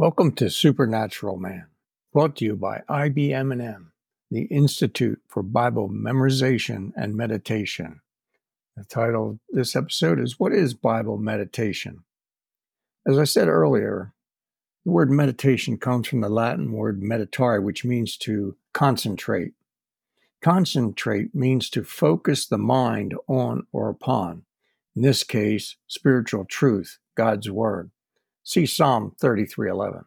Welcome to Supernatural Man, brought to you by IBM&M, the Institute for Bible Memorization and Meditation. The title of this episode is What is Bible Meditation? As I said earlier, the word meditation comes from the Latin word meditare, which means to concentrate. Concentrate means to focus the mind on or upon, in this case, spiritual truth, God's Word. See Psalm 33:11.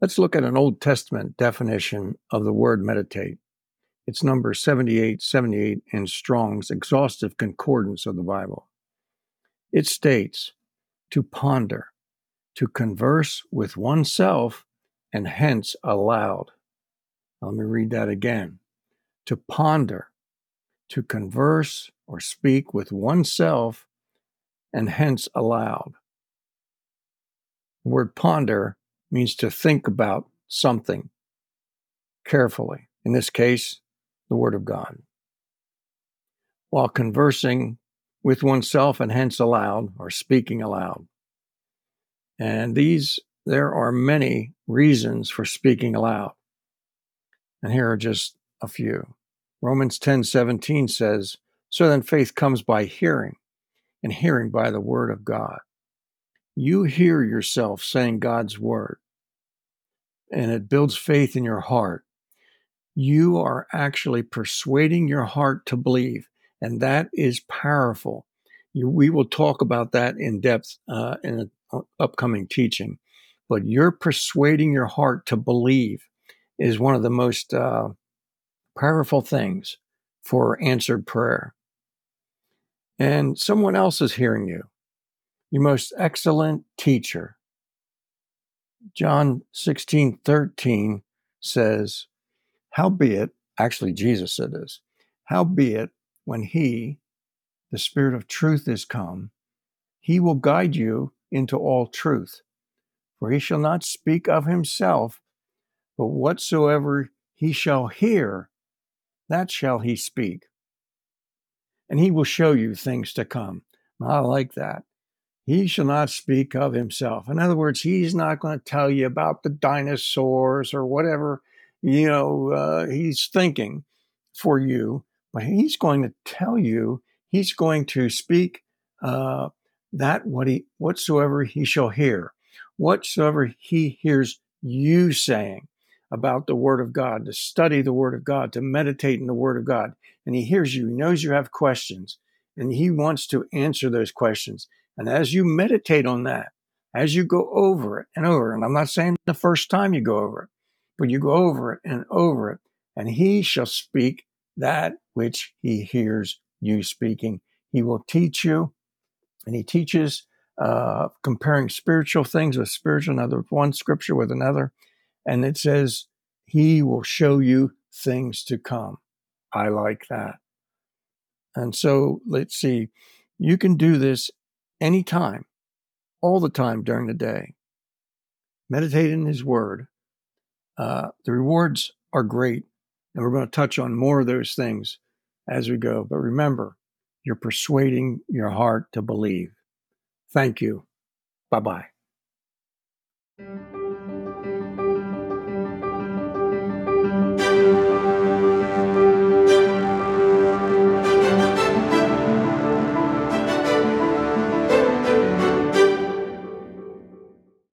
Let's look at an Old Testament definition of the word meditate. It's number 7878 in Strong's exhaustive concordance of the Bible. It states to ponder, to converse with oneself, and hence aloud. Let me read that again. To ponder, to converse or speak with oneself, and hence aloud. The word ponder means to think about something carefully. In this case, the Word of God. While conversing with oneself and hence aloud or speaking aloud. And these, there are many reasons for speaking aloud. And here are just a few. Romans 10 17 says, So then faith comes by hearing, and hearing by the word of God you hear yourself saying God's word and it builds faith in your heart, you are actually persuading your heart to believe. And that is powerful. You, we will talk about that in depth uh, in an upcoming teaching. But you're persuading your heart to believe is one of the most uh, powerful things for answered prayer. And someone else is hearing you your most excellent teacher. John 16, 13 says, Howbeit, actually, Jesus said this, howbeit, when he, the Spirit of truth, is come, he will guide you into all truth. For he shall not speak of himself, but whatsoever he shall hear, that shall he speak. And he will show you things to come. I like that he shall not speak of himself. In other words, he's not going to tell you about the dinosaurs or whatever, you know, uh, he's thinking for you, but he's going to tell you, he's going to speak uh, that what he, whatsoever he shall hear, whatsoever he hears you saying about the word of God, to study the word of God, to meditate in the word of God. And he hears you, he knows you have questions, and he wants to answer those questions. And as you meditate on that, as you go over it and over, and I'm not saying the first time you go over it, but you go over it and over it, and he shall speak that which he hears you speaking. He will teach you, and he teaches uh, comparing spiritual things with spiritual, another one scripture with another, and it says he will show you things to come. I like that. And so let's see, you can do this anytime, all the time during the day. Meditate in His Word. Uh, the rewards are great, and we're going to touch on more of those things as we go. But remember, you're persuading your heart to believe. Thank you. Bye bye.